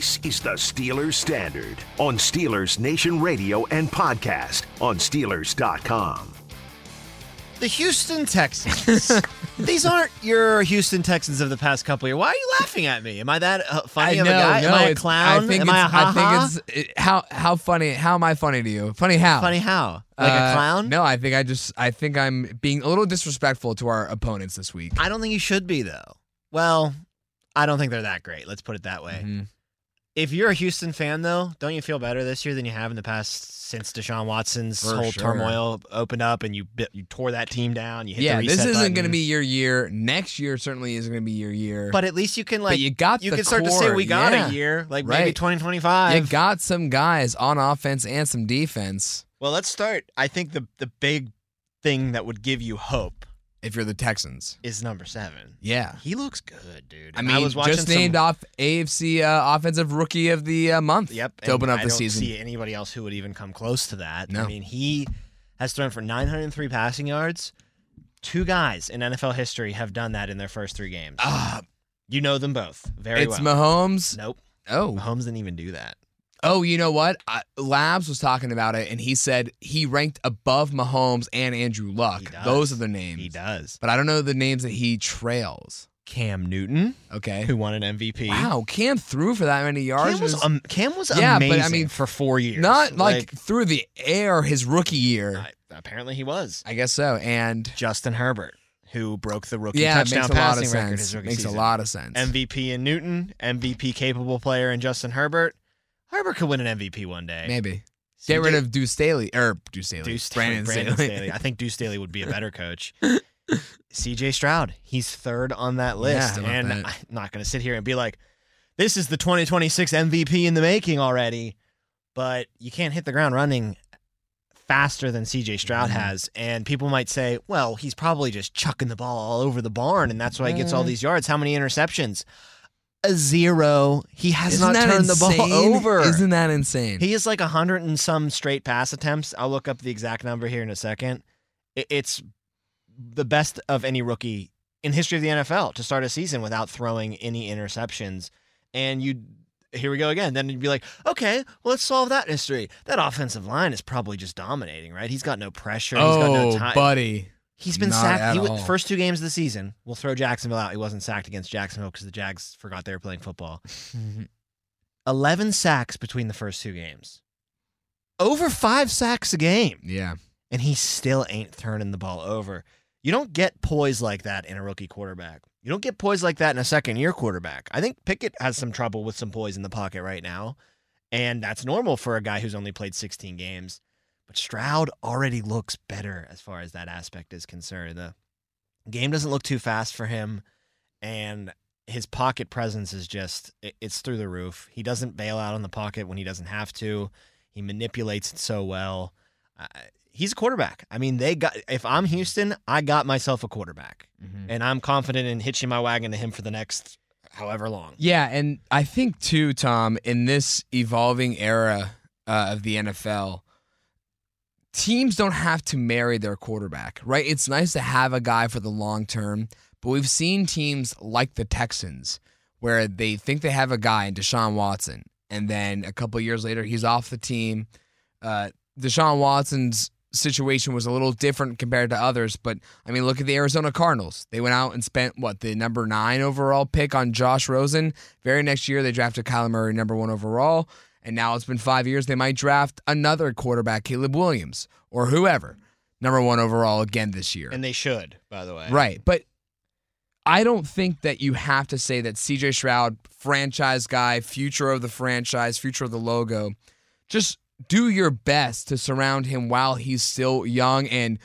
This is the Steelers Standard on Steelers Nation Radio and podcast on Steelers.com. The Houston Texans. These aren't your Houston Texans of the past couple years. Why are you laughing at me? Am I that uh, funny I of know, a guy? no, am I a clown? I think am it's, I a ha think it's it, how how funny. How am I funny to you? Funny how? funny how? Like a Uh, clown? No, I think I just I think I'm being a little disrespectful to our opponents this week. I don't think you should be though. Well, I don't think they're that great. Let's put it that way. Mhm. If you're a Houston fan though, don't you feel better this year than you have in the past since Deshaun Watson's For whole sure. turmoil opened up and you bit, you tore that team down? You hit Yeah, the this isn't going to be your year. Next year certainly isn't going to be your year. But at least you can like But you got you the can start to say we got yeah. a year, like maybe 2025. you got some guys on offense and some defense. Well, let's start. I think the the big thing that would give you hope If you're the Texans, is number seven. yeah. He looks good, dude. I mean, was watching just some- named off AFC uh, Offensive Rookie of the uh, Month Yep. to open up I the don't. See anybody else who would even come close to that? No. I mean, he has thrown for 903 passing yards. Two guys in NFL history have done that in their first three games. Ah, you know them both very it's well. It's Mahomes. nope. Oh, Mahomes didn't even do that. Oh, you know what? I, Labs was talking about it, and he said he ranked above Mahomes and Andrew Luck. Those are the names. He does. But I don't know the names that he trails. Cam Newton, Okay. who won an MVP. Wow, Cam threw for that many yards. Cam was, um, Cam was Yeah, but I mean, for four years. not like, through the air his rookie year. I- apparently he was. I guess so. And Justin Herbert, who broke the rookie yeah, touchdown makes a lot passing of record sense. his rookie Makes season. a lot of sense. MVP in Newton, MVP capable player in Justin Herbert. Herbert could win an MVP one day. Maybe. Get rid of Deuce Staley or Deuce Staley. Deuce Brandon, Brandon Staley. Staley. I think Deuce Staley would be a better coach. CJ Stroud, he's third on that list. about and that? I'm not going to sit here and be like, this is the 2026 MVP in the making already. But you can't hit the ground running faster than CJ Stroud Mhm. has. And people might say, well, he's probably just chucking the ball all over the barn, and that's why he gets all Mm. these yards. How many interceptions? A zero. He has Isn't not that turned the ball insane? over. Isn't that insane? He is like a hundred and some straight pass attempts. I'll look up the exact number here in a second. It's the best of any rookie in history of the NFL to start a season without throwing any interceptions. And you, here we go again. Then you'd be like, okay, well, let's solve that history. That offensive line is probably just dominating, right? He's got no pressure. He's got no oh, time. buddy. He's been not sacked. He all. first two games of the season. We'll throw Jacksonville out. He wasn't sacked against Jacksonville because the Jags forgot they were playing football. 11 sacks between the first two games. Over five sacks a game. yeah. And he still ain't turning the ball over. You don't get poise like that in a rookie quarterback. You don't get poise like that in a second year quarterback. I think Pickett has some trouble with some poise in the pocket right now. And that's normal for a guy who's only played 16 games. But Stroud already looks better as far as that aspect is concerned. The game doesn't look too fast for him. And his pocket presence is just it's through the roof. He doesn't bail out on the pocket when he doesn't have to. He manipulates it so well. Uh, he's a quarterback. I mean, they got, if I'm Houston, I got myself a quarterback. And I'm confident in hitching my wagon to him for the next however long. Yeah, and I think too, Tom, in this evolving era uh, of the NFL, teams don't have to marry their quarterback, right? It's nice to have a guy for the long term, but we've seen teams like the Texans where they think they have a guy in Deshaun Watson, and then a couple years later he's off the team. Uh, Deshaun Watson's situation was a little different compared to others, but I mean, look at the Arizona Cardinals. They went out and spent what the number nine overall pick on Josh Rosen. Very next year, they drafted Kyler Murray number one overall, and now it's been five years. They might draft another quarterback, Caleb Williams or whoever, number one overall again this year. And they should, by the way. Right. But I don't think that you have to say that CJ Stroud, franchise guy, future of the franchise, future of the logo, just do your best to surround him while he's still young and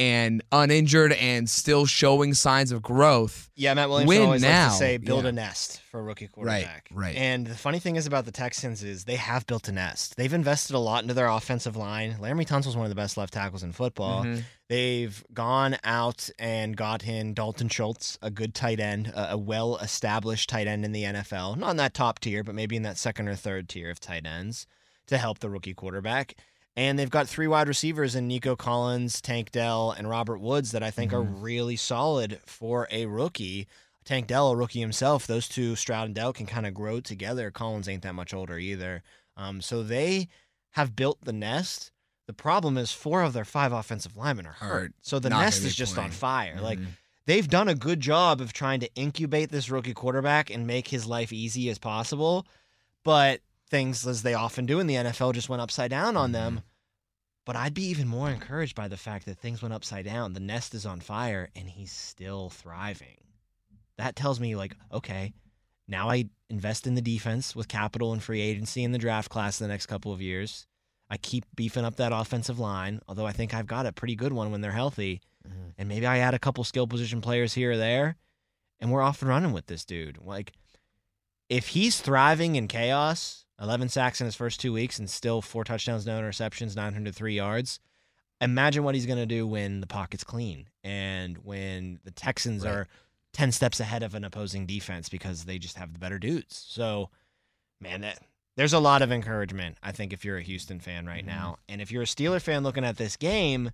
and uninjured and still showing signs of growth. Yeah, Matt Williams Win always now. likes to say build Yeah. a nest for a rookie quarterback. right. right. And the funny thing is about the Texans is they have built a nest. They've invested a lot into their offensive line. Laremy Tunsil's one of the best left tackles in football. Mhm. They've gone out and got in Dalton Schultz, a good tight end, a, a well established tight end in the NFL. Not in that top tier, but maybe in that second or third tier of tight ends to help the rookie quarterback. And they've got three wide receivers in Nico Collins, Tank Dell, and Robert Woods that I think are Mhm. really solid for a rookie. Tank Dell, a rookie himself, those two, Stroud and Dell, can kind of grow together. Collins ain't that much older either. Um, so they have built the nest. The problem is four of their five offensive linemen are hurt. So the nest is just on fire. Like Mhm. they've done a good job of trying to incubate this rookie quarterback and make his life easy as possible. But things, as they often do in the NFL, just went upside down on them. But I'd be even more encouraged by the fact that things went upside down. The nest is on fire and he's still thriving. That tells me, like, okay, now I invest in the defense with capital and free agency in the draft class in the next couple of years. I keep beefing up that offensive line, although I think I've got a pretty good one when they're healthy. Mhm. And maybe I add a couple skill position players here or there, and we're off and running with this dude. Like, if he's thriving in chaos, 11 sacks in his first two weeks and still four touchdowns, no interceptions, 903 yards, imagine what he's going to do when the pocket's clean and when the Texans Right. are 10 steps ahead of an opposing defense because they just have the better dudes. So, man, that, there's a lot of encouragement, I think, if you're a Houston fan right Mhm. now. And if you're a Steeler fan looking at this game,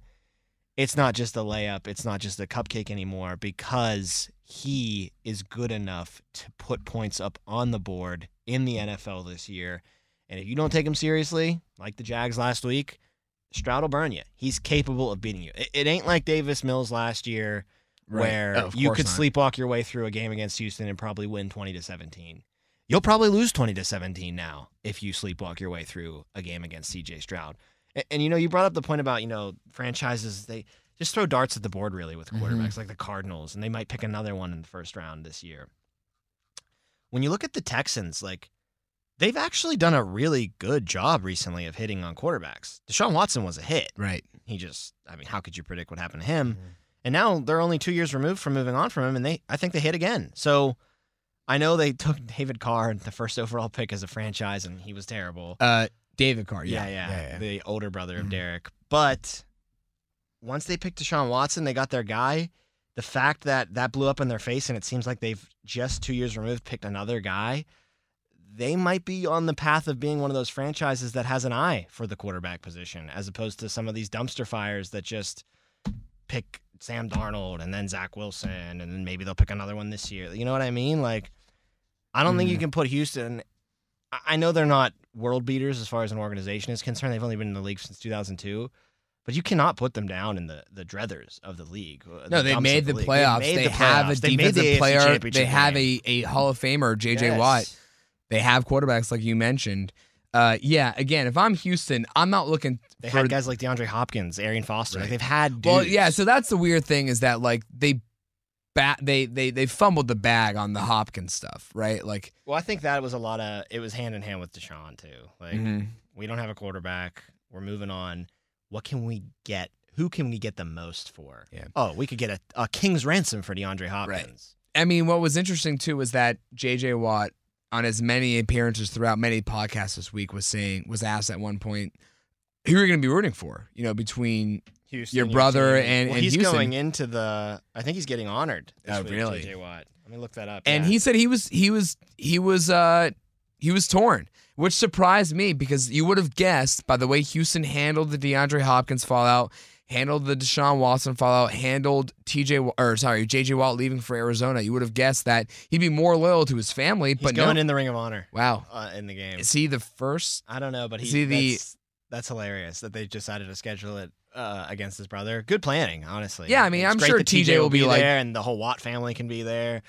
it's not just a layup, it's not just a cupcake anymore because he is good enough to put points up on the board in the NFL this year. And if you don't take him seriously, like the Jags last week, Stroud will burn you. He's capable of beating you. It, it ain't like Davis Mills last year Right. where Oh, you could not. sleepwalk your way through a game against Houston and probably win 20 to 17. You'll probably lose 20 to 17 now if you sleepwalk your way through a game against CJ Stroud. And, and you know, you brought up the point about, you know, franchises they just throw darts at the board really with Mhm. quarterbacks like the Cardinals and they might pick another one in the first round this year. When you look at the Texans, like they've actually done a really good job recently of hitting on quarterbacks. Deshaun Watson was a hit. Right. He just, I mean, how could you predict what happened to him? And now they're only two years removed from moving on from him, and they, I think they hit again. So I know they took David Carr, the first overall pick as a franchise, and he was terrible. Uh, David Carr. yeah, Yeah. yeah, the older brother of Mhm. Derek. But once they picked Deshaun Watson, they got their guy. The fact that that blew up in their face, and it seems like they've just two years removed picked another guy. They might be on the path of being one of those franchises that has an eye for the quarterback position, as opposed to some of these dumpster fires that just pick Sam Darnold and then Zach Wilson, and then maybe they'll pick another one this year. You know what I mean? Like, I don't think you Mhm. can put Houston. I know they're not world beaters as far as an organization is concerned. They've only been in the league since 2002. But you cannot put them down in the, the dreathers of the league. uh, No, they made the league. playoffs. made They, the have a playoffs. They the defensive player. They have game. a, a Hall of Famer, JJ Yes. Watt. They have quarterbacks like you mentioned. Uh, yeah, again, if I'm Houston, I'm not looking They for had guys like DeAndre Hopkins, Arian Foster. Like they've had dudes. Well, yeah. So that's the weird thing is that like they, bat they they they fumbled the bag on the Hopkins stuff, right? Like, well, I think that was a lot of. It was hand in hand with Deshaun too. Like mhm. we don't have a quarterback. We're moving on. What can we get? Who can we get the most for? Yeah. Oh, we could get a, a king's ransom for DeAndre Hopkins. I mean, what was interesting too was that JJ Watt, on as many appearances throughout many podcasts this week, was saying was asked at one point who are you're going to be rooting for. You know, between Houston, Your brother team. and- well, and he's Houston. going into the. I think he's getting honored. This Oh, week, really? JJ Watt. Let me look that up. and yeah. he said he was he was he was uh he was torn, which surprised me because you would have guessed by the way Houston handled the DeAndre Hopkins fallout, handled the Deshaun Watson fallout, handled TJ or sorry JJ Watt leaving for Arizona. You would have guessed that he'd be more loyal to his family, he's but going no. in the Ring of Honor wow, uh, in the game. is he the first? I don't know, but he, Is he the- that's, hilarious that they decided to schedule it uh, against his brother. Good planning, honestly. Yeah, I mean, It's I'm sure that TJ will be like- there, and the whole Watt family can be there.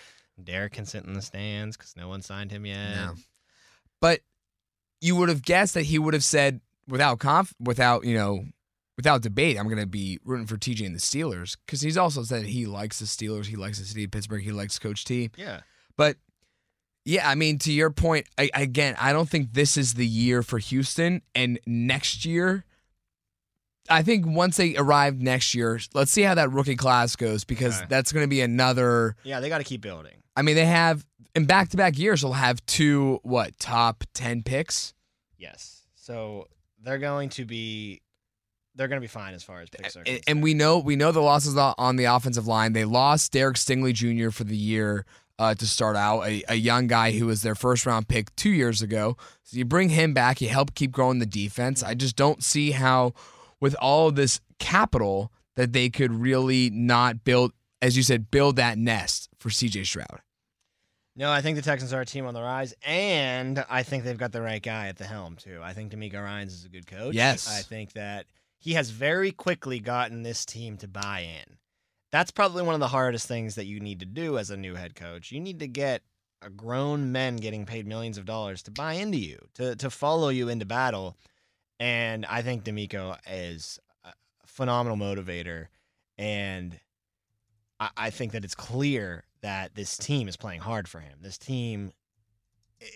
Derek can sit in the stands because no one signed him yet. No. But you would have guessed that he would have said without conf without, you know, without debate, I'm going to be rooting for TJ and the Steelers because he's also said he likes the Steelers, he likes the city of Pittsburgh, he likes Coach T. Yeah, But yeah, I mean, to your point, I, again, I don't think this is the year for Houston. And next year, I think once they arrive next year, let's see how that rookie class goes because Okay. that's going to be another. yeah, they got to keep building. I mean, they have in back to back years, they'll have two what top ten picks. Yes, so they're going to be, they're going to be fine as far as picks are and, concerned. and we know we know the losses on- on the offensive line. They lost Derek Stingley Jr. for the year uh, to start out, a, a young guy who was their first round pick two years ago. So you bring him back, you help keep growing the defense. I just don't see how, with all this capital, that they could really not build, as you said, build that nest for CJ Stroud. No, I think the Texans are a team on the rise, and I think they've got the right guy at the helm too. I think DeMeco Ryans is a good coach. Yes. I think that he has very quickly gotten this team to buy in. That's probably one of the hardest things that you need to do as a new head coach. You need to get a grown men getting paid millions of dollars to buy into you, to to follow you into battle. And I think DeMeco is a phenomenal motivator, and I, I think that it's clear that this team is playing hard for him. This team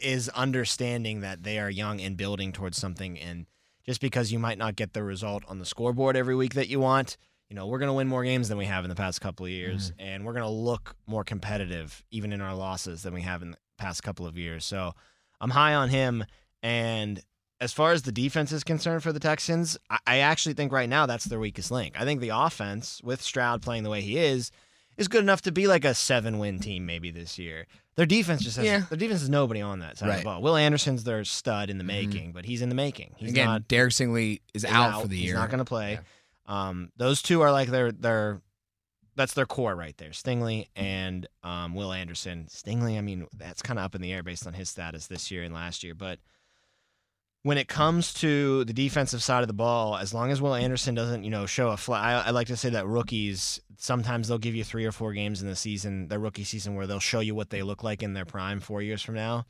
is understanding that they are young and building towards something. And just because you might not get the result on the scoreboard every week that you want, you know, we're going to win more games than we have in the past couple of years. Mm-hmm. And we're going to look more competitive, even in our losses, than we have in the past couple of years. So I'm high on him. And as far as the defense is concerned for the Texans, I, I actually think right now that's their weakest link. I think the offense, with Stroud playing the way he is, is good enough to be like a seven win team maybe this year. Their defense just has Yeah. their defense is nobody on that side of the ball. Will Anderson's their stud in the Mhm. making, but he's in the making. He's Again, not Derek Stingley is is out, for the year. He's not going to play. Yeah. Um, those two are like their their that's their core right there. Stingley and um, Will Anderson. Stingley, I mean, that's kind of up in the air based on his status this year and last year, but when it comes to the defensive side of the ball, as long as Will Anderson doesn't, you know, show a flat, I, I like to say that rookies sometimes they'll give you three or four games in the season, their rookie season, where they'll show you what they look like in their prime four years from now.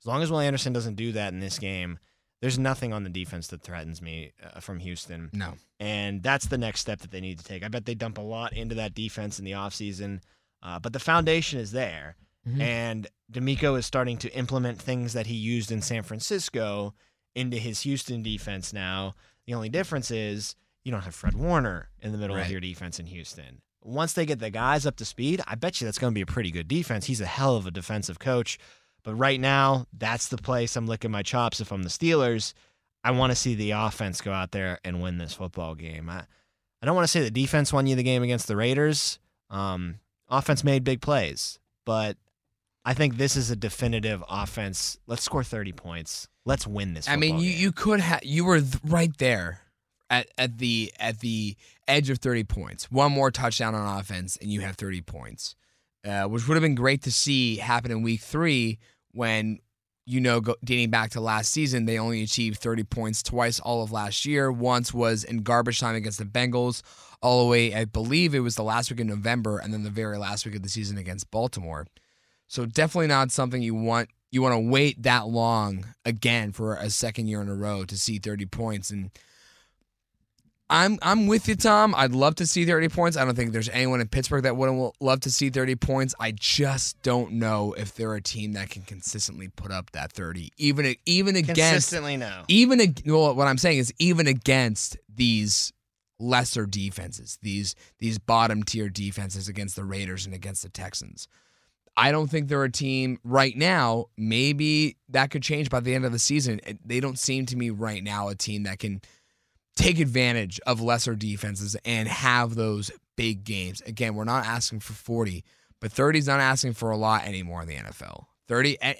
As long as Will Anderson doesn't do that in this game, there's nothing on the defense that threatens me uh, from Houston. No. And that's the next step that they need to take. I bet they dump a lot into that defense in the offseason, uh, but the foundation is there. Mhm. And DeMeco is starting to implement things that he used in San Francisco into his Houston defense now. The only difference is you don't have Fred Warner in the middle Right. of your defense in Houston. Once they get the guys up to speed, I bet you that's going to be a pretty good defense. He's a hell of a defensive coach. But right now, that's the place I'm licking my chops if I'm the Steelers. I want to see the offense go out there and win this football game. I, I don't want to say the defense won you the game against the Raiders. Um, offense made big plays, but I think this is a definitive offense. Let's score 30 points. Let's win this. Game. I mean, you, game. you could have you were th- right there at, at the at the edge of 30 points. One more touchdown on offense, and you have 30 points, uh, which would have been great to see happen in Week Three when you know go, dating back to last season they only achieved 30 points twice all of last year. Once was in garbage time against the Bengals, all the way I believe it was the last week in November, and then the very last week of the season against Baltimore. So definitely not something you want you want to wait that long again for a second year in a row to see 30 points and I'm I'm with you Tom. I'd love to see 30 points. I don't think there's anyone in Pittsburgh that wouldn't love to see 30 points. I just don't know if they're a team that can consistently put up that 30 even even against consistently no. even well, what I'm saying is even against these lesser defenses, these these bottom tier defenses against the Raiders and against the Texans. I don't think they're a team right now. Maybe that could change by the end of the season. They don't seem to me right now a team that can take advantage of lesser defenses and have those big games. Again, we're not asking for 40, but 30 is not asking for a lot anymore in the NFL. 30 eh,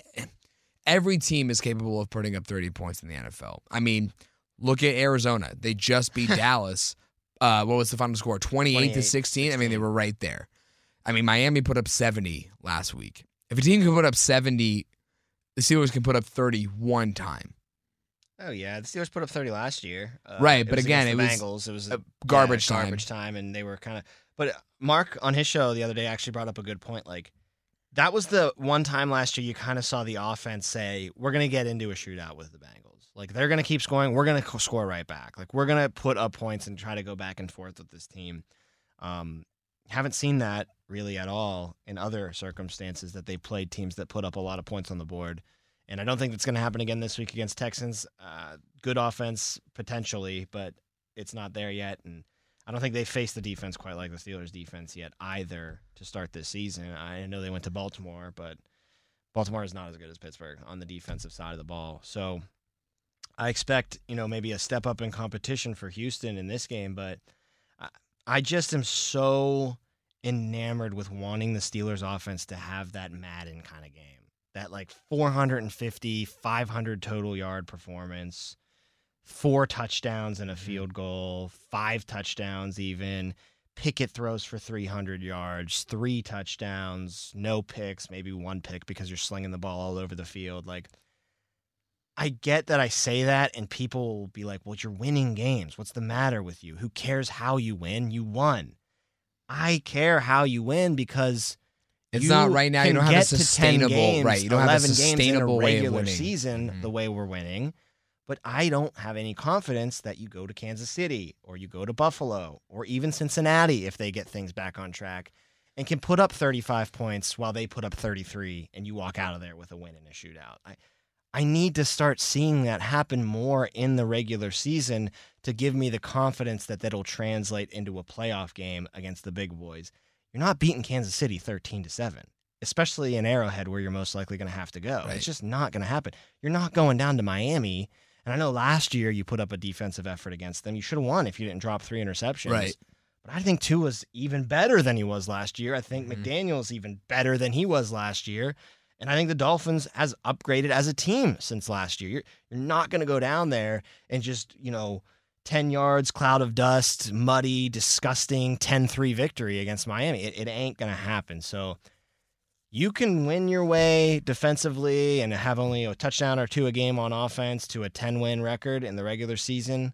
every team is capable of putting up 30 points in the NFL. I mean, look at Arizona. They just beat Dallas. Uh, what was the final score? 28, 28 to 16. I mean, they were right there. I mean, Miami put up 70 last week. If a team can put up 70, the Steelers can put up 30 one time. Oh yeah, the Steelers put up 30 last year. Uh, Right, it but was again, it the was Bengals. It was yeah, garbage time. Garbage time, and they were kind of. But Mark on his show the other day actually brought up a good point. Like that was the one time last year you kind of saw the offense say, "We're going to get into a shootout with the Bengals. Like they're going to keep scoring. We're going to score right back. Like we're going to put up points and try to go back and forth with this team." Um, haven't seen that really at all in other circumstances that they played teams that put up a lot of points on the board. And I don't think that's going to happen again this week against Texans. Uh, good offense potentially, but it's not there yet. And I don't think they faced the defense quite like the Steelers' defense yet either to start this season. I know they went to Baltimore, but Baltimore is not as good as Pittsburgh on the defensive side of the ball. So I expect, you know, maybe a step up in competition for Houston in this game, but I just am so enamored with wanting the Steelers offense to have that Madden kind of game. That like 450, 500 total yard performance, four touchdowns and a mm-hmm. field goal, five touchdowns even, Pickett throws for 300 yards, three touchdowns, no picks, maybe one pick because you're slinging the ball all over the field. Like, I get that I say that, and people will be like, well, you're winning games. What's the matter with you? Who cares how you win? You won. I care how you win because It's not right now. You don't have a get to 10 sustainable games, right. You don't have a 11 games in sustainable a way of regular winning. season Mhm. the way we're winning. But I don't have any confidence that you go to Kansas City or you go to Buffalo or even Cincinnati if they get things back on track and can put up 35 points while they put up 33 and you walk out of there with a win in a shootout. I I need to start seeing that happen more in the regular season to give me the confidence that that'll translate into a playoff game against the big boys. You're not beating Kansas City 13 to 7, especially in Arrowhead where you're most likely going to have to go. Right. It's just not going to happen. You're not going down to Miami. And I know last year you put up a defensive effort against them. You should have won if you didn't drop three interceptions. Right. But I think Tua's even better than he was last year. I think Mhm. McDaniel's even better than he was last year. And I think the Dolphins has upgraded as a team since last year. You're you're not going to go down there and just, you know, 10 yards, cloud of dust, muddy, disgusting 10-3 victory against Miami. It, it ain't going to happen. So you can win your way defensively and have only a touchdown or two a game on offense to a 10-win record in the regular season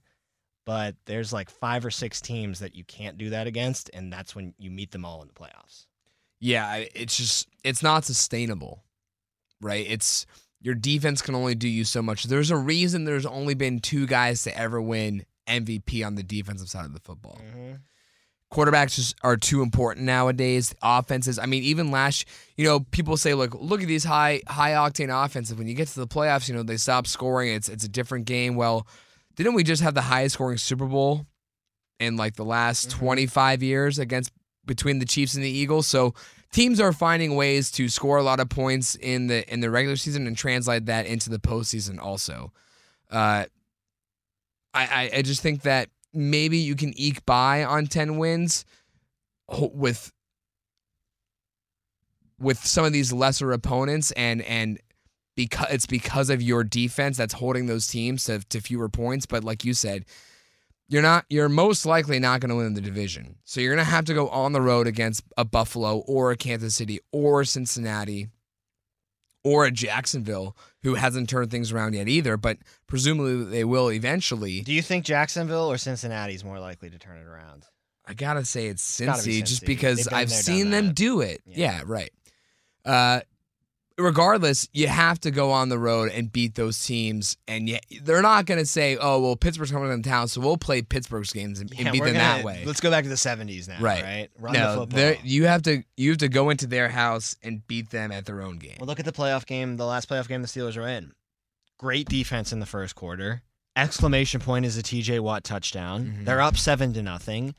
but there's like five or six teams that you can't do that against, and that's when you meet them all in the playoffs. Yeah, it's just it's not sustainable, right? It's your defense can only do you so much. There's a reason there's only been two guys to ever win MVP on the defensive side of the football. Quarterbacks just are too important nowadays. Offenses, I mean, even last, you know, people say, look, look at these high high octane offenses. When you get to the playoffs, you know, they stop scoring. It's it's a different game. Well, didn't we just have the highest scoring Super Bowl in like the last Mhm. 25 years against between the Chiefs and the Eagles? So teams are finding ways to score a lot of points in the in the regular season and translate that into the postseason also. Uh, I, I just think that maybe you can eke by on 10 wins with with some of these lesser opponents and and because it's because of your defense that's holding those teams to, to fewer points but like you said you're not you're most likely not going to win the division so you're going to have to go on the road against a buffalo or a kansas city or a cincinnati or a jacksonville who hasn't turned things around yet either but presumably they will eventually Do you think Jacksonville or Cincinnati is more likely to turn it around? I gotta say it's gotta be Cincy, just because I've there, seen them that. do it. Yeah. Yeah, right. Uh, regardless, you have to go on the road and beat those teams, and you, they're not gonna say, "Oh, well, Pittsburgh's coming to town, so we'll play Pittsburgh's games and, and beat them gonna- that way." Let's go back to the 70s now, Right. right? Run the no, football. you have to you have to go into their house and beat them at their own game. Well, look at the playoff game, the last playoff game the Steelers are in. Great defense in the first quarter. Exclamation point is a TJ Watt touchdown. Mhm. They're up 7 to nothing.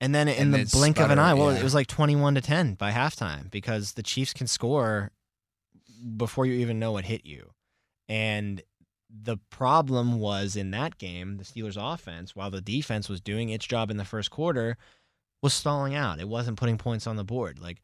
And then in And the blink of an eye, well, yeah. it was like 21 to 10 by halftime because the Chiefs can score before you even know what hit you. And the problem was in that game, the Steelers offense, while the defense was doing its job in the first quarter, was stalling out. It wasn't putting points on the board. Like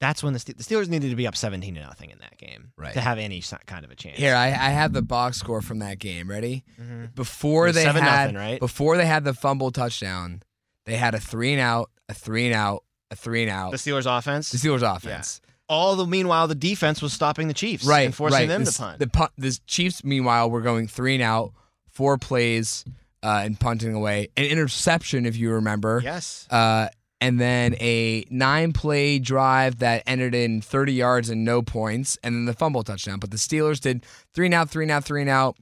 that's when the, Ste- the Steelers needed to be up 17 to nothing in that game Right. to have any kind of a chance. Here, I, I have the box score from that game. Ready? Mhm. Before they had nothing, right? before they had the fumble touchdown, they had a three and out, a three and out, a three and out. the Steelers offense. The Steelers offense. All the meanwhile, the defense was stopping the Chiefs, Right. and forcing right. them the, to punt. The, punt. The Chiefs, meanwhile, were going three and out, four plays, uh, and punting away. An interception, if you remember. yes, Uh, and then a nine play drive that ended in 30 yards and no points, and then the fumble touchdown. But the Steelers did three and out, three and out, three and out,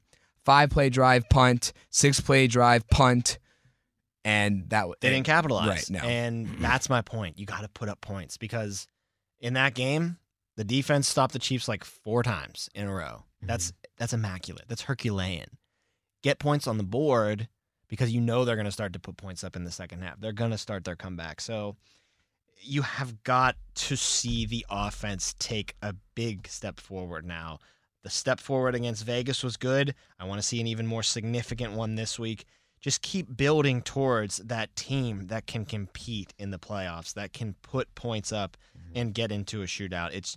five play drive, punt, six play drive, punt, and that was they didn't capitalize. Right, no. And that's my point. You got to put up points because in that game, the defense stopped the Chiefs like four times in a row. That's Mm-hmm. that's immaculate. That's Herculean. Get points on the board because you know they're going to start to put points up in the second half. They're going to start their comeback. So you have got to see the offense take a big step forward now. The step forward against Vegas was good. I want to see an even more significant one this week. Just keep building towards that team that can compete in the playoffs, that can put points up and get into a shootout. It's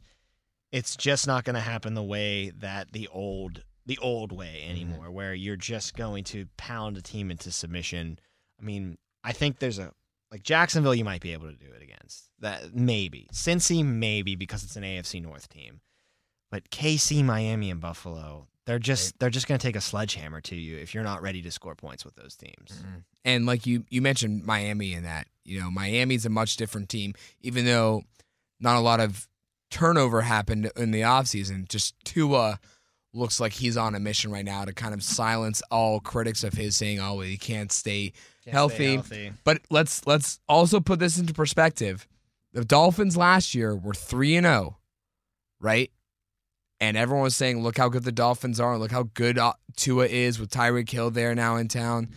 it's just not going to happen the way that the old the old way mm-hmm. anymore, where you're just going to pound a team into submission. I mean, I think there's a like Jacksonville, you might be able to do it against. That maybe Cincy, maybe because it's an AFC North team, but KC, Miami, and Buffalo, they're just they're just going to take a sledgehammer to you if you're not ready to score points with those teams. Mm-hmm. And like you you mentioned Miami in that, you know, Miami's a much different team, even though not a lot of turnover happened in the offseason. Just Tua looks like he's on a mission right now to kind of silence all critics of his saying, Oh, he can't stay Can't healthy. stay healthy. But let's let's also put this into perspective. The Dolphins last year were 3 and 0, right? And everyone was saying, "Look how good the Dolphins are. Look how good uh, Tua is with Tyreek Hill there now in town."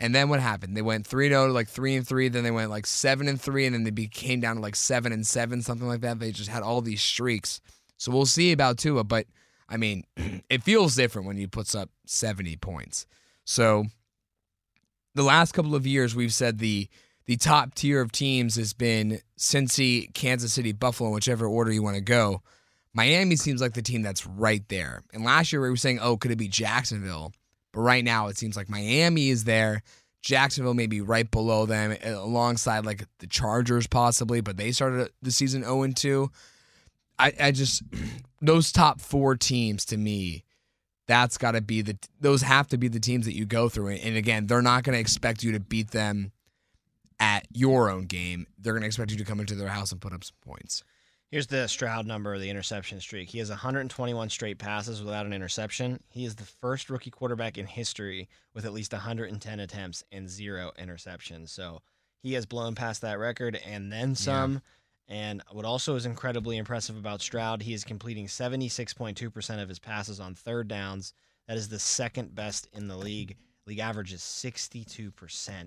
And then what happened? They went 3 0 to like 3 and 3, then they went like 7 and 3 and then they became down to like 7 and 7, something like that. They just had all these streaks. So we'll see about Tua, but I mean, it feels different when he puts up 70 points. So the last couple of years we've said the the top tier of teams has been Cincy, Kansas City, Buffalo, whichever order you want to go. Miami seems like the team that's right there. And last year we were saying, oh, could it be Jacksonville? But right now it seems like Miami is there. Jacksonville may be right below them, uh, alongside like the Chargers possibly, but they started the season 0 2. I, I just those top four teams to me, that's got to be the those have to be the teams that you go through. And again, they're not going to expect you to beat them at your own game. They're going to expect you to come into their house and put up some points. Here's the Stroud number of the interception streak. He has 121 straight passes without an interception. He is the first rookie quarterback in history with at least 110 attempts and zero interceptions. So he has blown past that record and then some. And what also is incredibly impressive about Stroud, he is completing 76.2% of his passes on third downs. That is the second best in the league. League average is 62%,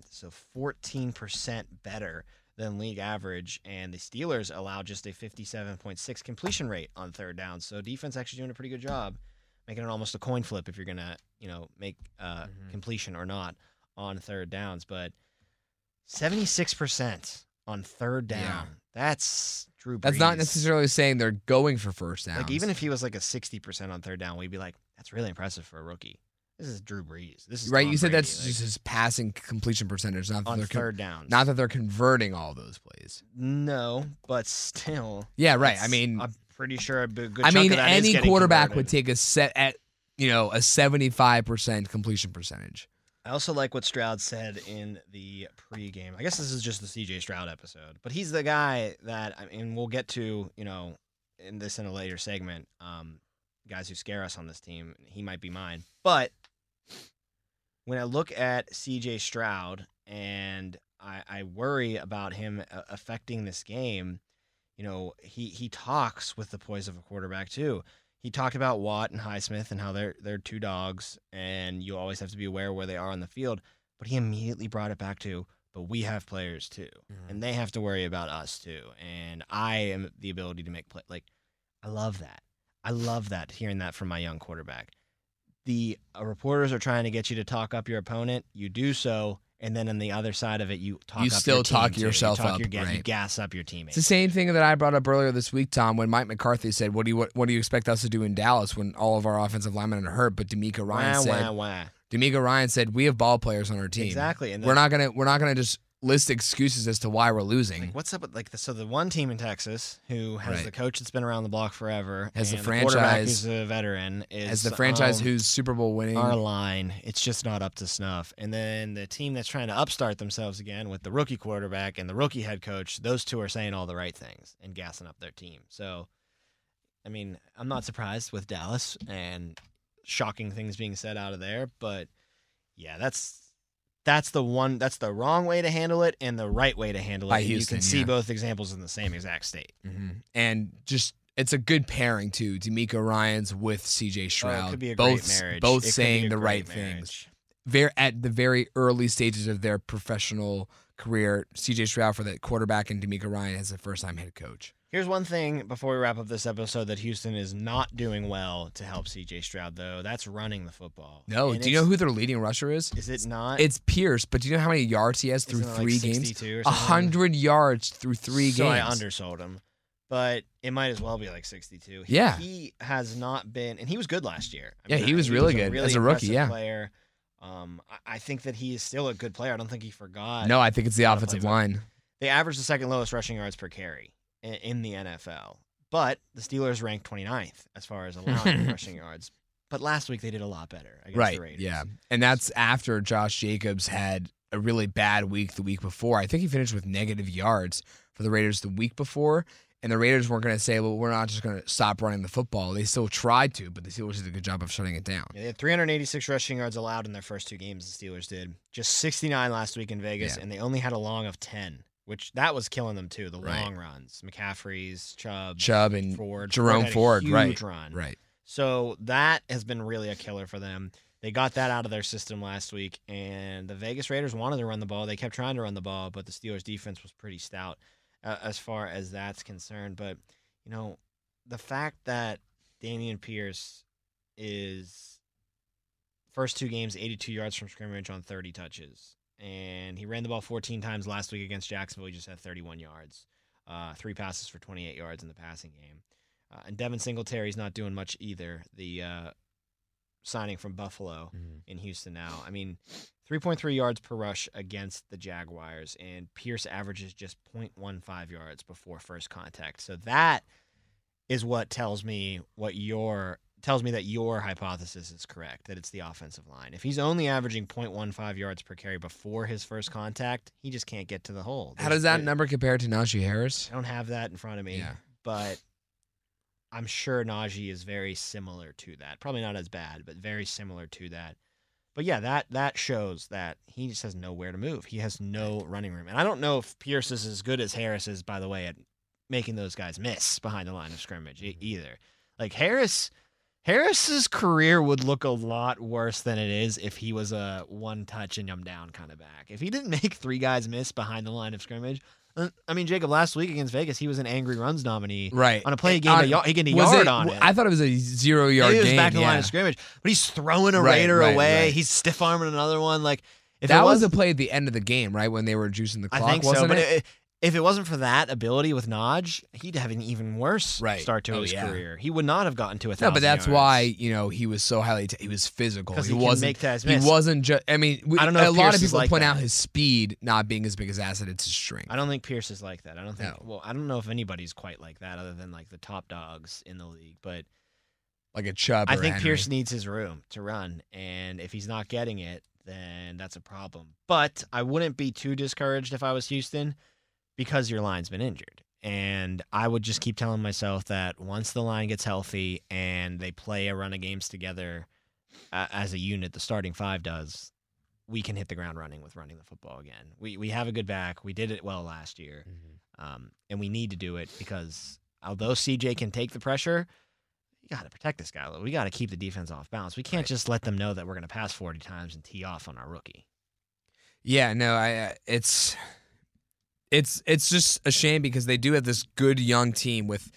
so 14% better than league average. And the Steelers allow just a 57.6 completion rate on third down. So defense actually doing a pretty good job, making it almost a coin flip if you're gonna, you know, make uh, Mhm. completion or not on third downs. But 76% on third down. Yeah. That's Drew. That's not necessarily saying they're going for first downs. Like even if he was like a 60% on third down, we'd be like, that's really impressive for a rookie. This is Drew Brees. This is right, Tom you said Brady, that's like, just his passing completion percentage, not that on they're con- third downs. not that they're converting all those plays. no, but still. Yeah, right. I mean, I'm pretty sure a good I mean, of that is any quarterback converted. would take a set at you know a seventy-five percent completion percentage. I also like what Stroud said in the pregame. I guess this is just the CJ Stroud episode, but he's the guy that I mean we'll get to, you know, in this in a later segment. Um, guys who scare us on this team, he might be mine. But when I look at CJ Stroud and I, I worry about him uh, affecting this game, you know, he he talks with the poise of a quarterback too he talked about Watt and Highsmith and how they're they're two dogs, and you always have to be aware where they are on the field. But he immediately brought it back to, but we have players too, and they have to worry about us too. And I am the ability to make play. Like, I love that. I love that hearing that from my young quarterback. The uh, reporters are trying to get you to talk up your opponent. You do so, and then on the other side of it, you talk. You up still your team, talk too. You yourself talk up, your ga- You gas up your teammates. It's the same thing that I brought up earlier this week, Tom, when Mike McCarthy said, "What do you what, what do you expect us to do in Dallas when all of our offensive linemen are hurt?" But DeMeco Ryan Wah, said, wah, wah. "DeMeco Ryan said we have ball players on our team. Exactly, and we're not gonna we're not gonna just list excuses as to why we're losing." Like, what's up with like the, so the one team in Texas who has Right. the coach that's been around the block forever, Has the franchise- who's a veteran, is As the franchise um, who's Super Bowl winning, our line, it's just not up to snuff. And then the team that's trying to upstart themselves again with the rookie quarterback and the rookie head coach, those two are saying all the right things and gassing up their team. So, I mean, I'm not surprised with Dallas and shocking things being said out of there, but yeah, that's that's the one that's the wrong way to handle it and the right way to handle it. By Houston, you can see yeah. both examples in the same exact state. Mhm. and just it's a good pairing too. DeMeco Ryan's with CJ Oh, it could be a both great marriage. both It saying the right things. very at the very early stages of their professional career. CJ Stroud for the quarterback and DeMeco Ryan as the first time head coach. Here's one thing before we wrap up this episode that Houston is not doing well to help CJ Stroud, though. That's running the football. No, And do you know who their leading rusher is? Is it not? It's Pierce, but do you know how many yards he has through Isn't like three games? 62 or A something? hundred yards through three so games. So I undersold him, but it might as well be like 62. He- Yeah. he has not been, and he was good last year. I Yeah, he was really a good as a rookie, yeah. player. Um, I, I think that he is still a good player. I don't think he forgot. No, I think it's the how to offensive play line. They average the second lowest rushing yards per carry in, in the NFL. But the Steelers ranked 29th as far as allowing rushing yards. But last week they did a lot better against Right. the Raiders. Yeah. And that's after Josh Jacobs had a really bad week the week before. I think he finished with negative yards for the Raiders the week before. And the Raiders weren't going to say, well, we're not just going to stop running the football. They still tried to, but the Steelers did a good job of shutting it down. Yeah, they had 386 rushing yards allowed in their first two games. The Steelers did just 69 last week in Vegas, Yeah. and they only had a long of 10, which that was killing them too. The Right. long runs, McCaffrey's, Chubb, Chubb and Ford, Jerome Ford, huge right. run. Right. So that has been really a killer for them. They got that out of their system last week, and the Vegas Raiders wanted to run the ball. They kept trying to run the ball, but the Steelers' defense was pretty stout uh, as far as that's concerned. But you know, the fact that Dameon Pierce is first two games 82 yards from scrimmage on 30 touches, and he ran the ball 14 times last week against Jacksonville. He just had 31 yards, uh, three passes for 28 yards in the passing game. Uh, and Devin Singletary's not doing much either. The uh, signing from Buffalo in Houston now. I mean, 3.3 yards per rush against the Jaguars, and Pierce averages just 0.15 yards before first contact. So that is what tells me what your tells me that your hypothesis is correct that it's the offensive line. If he's only averaging 0.15 yards per carry before his first contact, he just can't get to the hole. How does that number compare to Najee Harris? I don't have that in front of me, Yeah. but I'm sure Najee is very similar to that. Probably not as bad, but very similar to that. But yeah, that that shows that he just has nowhere to move. He has no running room, and I don't know if Pierce is as good as Harris is, by the way, at making those guys miss behind the line of scrimmage e- mm-hmm. either. Like Harris, Harris's career would look a lot worse than it is if he was a one touch and I'm down kind of back. If he didn't make three guys miss behind the line of scrimmage, Uh, I mean Jacob last week against Vegas, he was an angry runs nominee Right. on a play he And gained a, on- yard, he gained a yard it- on it. I thought it was a zero yard Maybe it was game. back in the line of scrimmage, but he's throwing a Right, Raider right, away. right. He's stiff arming another one. Like if that it was was, the play at the end of the game, right? When they were juicing the I clock, think so. But it? it- if it wasn't for that ability with Naj, he'd have an even worse Right. start to Oh, his yeah. career. He would not have gotten to a No, thousand. but that's yards. why you know he was so highly. T- he was physical. he, he wasn't. make he wasn't just. I mean, we, I don't know a lot Pierce of people like point that. out his speed not being his biggest asset. It's his strength. I don't think Pierce is like that. I don't think. No. Well, I don't know if anybody's quite like that, other than like the top dogs in the league. But like a Chubb. I think Henry. Pierce needs his room to run, and if he's not getting it, then that's a problem. But I wouldn't be too discouraged if I was Houston, because your line's been injured, and I would just keep telling myself that once the line gets healthy and they play a run of games together uh, as a unit, the starting five does. We can hit the ground running with running the football again. We we have a good back. We did it well last year, um, and we need to do it because although CJ can take the pressure, you got to protect this guy. We got to keep the defense off balance. We can't Right. just let them know that we're going to pass 40 times and tee off on our rookie. Yeah, no, I. Uh, it's, it's, it's just a shame because they do have this good young team with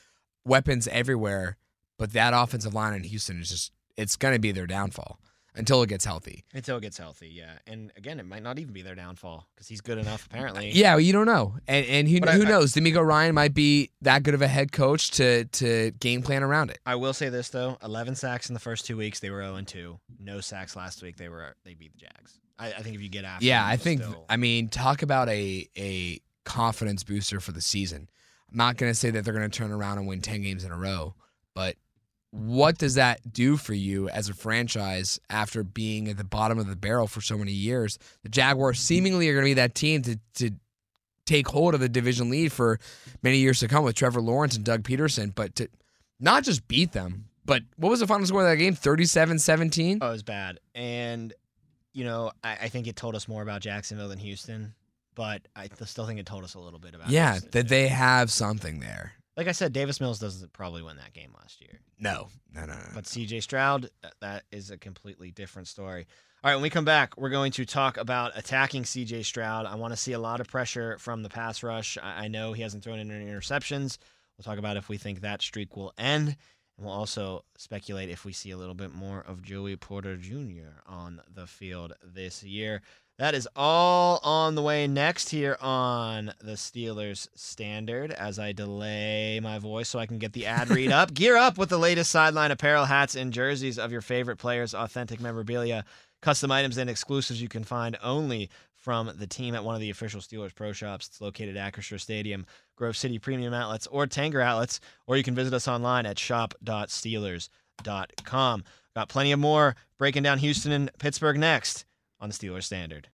weapons everywhere, but that offensive line in Houston is just. It's going to be their downfall until it gets healthy. Until it gets healthy, yeah. And again, it might not even be their downfall because he's good enough, apparently. Yeah, well, you don't know, and and who, who I- knows? DeMeco Ryan might be that good of a head coach to to game plan around it. I will say this though: 11 sacks in the first two weeks. They were 0 and 2. No sacks last week. They were they beat the Jags. I, I think if you get after, Yeah, I think. still- I mean, talk about a a confidence booster for the season. I'm not going to say that they're going to turn around and win ten games in a row, but what does that do for you as a franchise after being at the bottom of the barrel for so many years? The Jaguars seemingly are going to be that team to to take hold of the division lead for many years to come with Trevor Lawrence and Doug Pederson, but to not just beat them, but what was the final score of that game? 37-17? Oh, it was bad. And, you know, I, I think it told us more about Jacksonville than Houston, but I th- still think it told us a little bit about Yeah, that they have something there. Like I said, Davis Mills doesn't probably win that game last year. No, no, no, no. But CJ Stroud, uh, that is a completely different story. All right, when we come back, we're going to talk about attacking CJ Stroud. I want to see a lot of pressure from the pass rush. I, I know he hasn't thrown in any interceptions. We'll talk about if we think that streak will end. And we'll also speculate if we see a little bit more of Joey Porter Jr. on the field this year. That is all on the way next here on the Steelers Standard as I delay my voice so I can get the ad read up. Gear up with the latest sideline apparel, hats, and jerseys of your favorite players, authentic memorabilia custom items and exclusives you can find only from the team at one of the official Steelers Pro Shops. It's located at Acrisure Stadium, Grove City Premium Outlets, or Tanger Outlets, or you can visit us online at shop.steelers.com. Got plenty of more breaking down Houston and Pittsburgh next on the Steelers Standard.